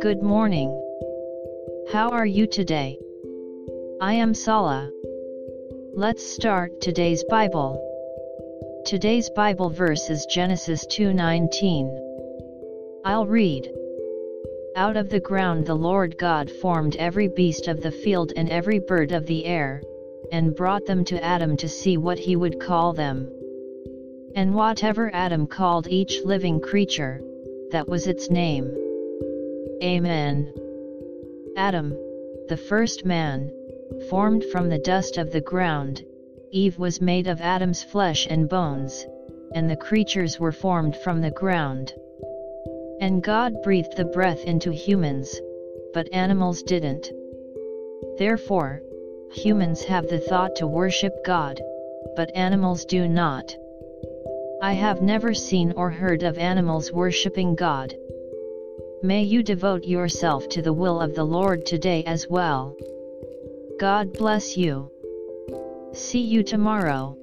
Good morning. How are you today? I am Sala. Let's start today's Bible. Today's Bible verse is Genesis 2:19. I'll read. Out of the ground the Lord God formed every beast of the field and every bird of the air, and brought them to Adam to see what he would call them. And whatever Adam called each living creature, that was its name. Amen. Adam, the first man, formed from the dust of the ground, Eve was made of Adam's flesh and bones, and the creatures were formed from the ground. And God breathed the breath into humans, but animals didn't. Therefore, humans have the thought to worship God, but animals do not. I have never seen or heard of animals worshipping God. May you devote yourself to the will of the Lord today as well. God bless you. See you tomorrow.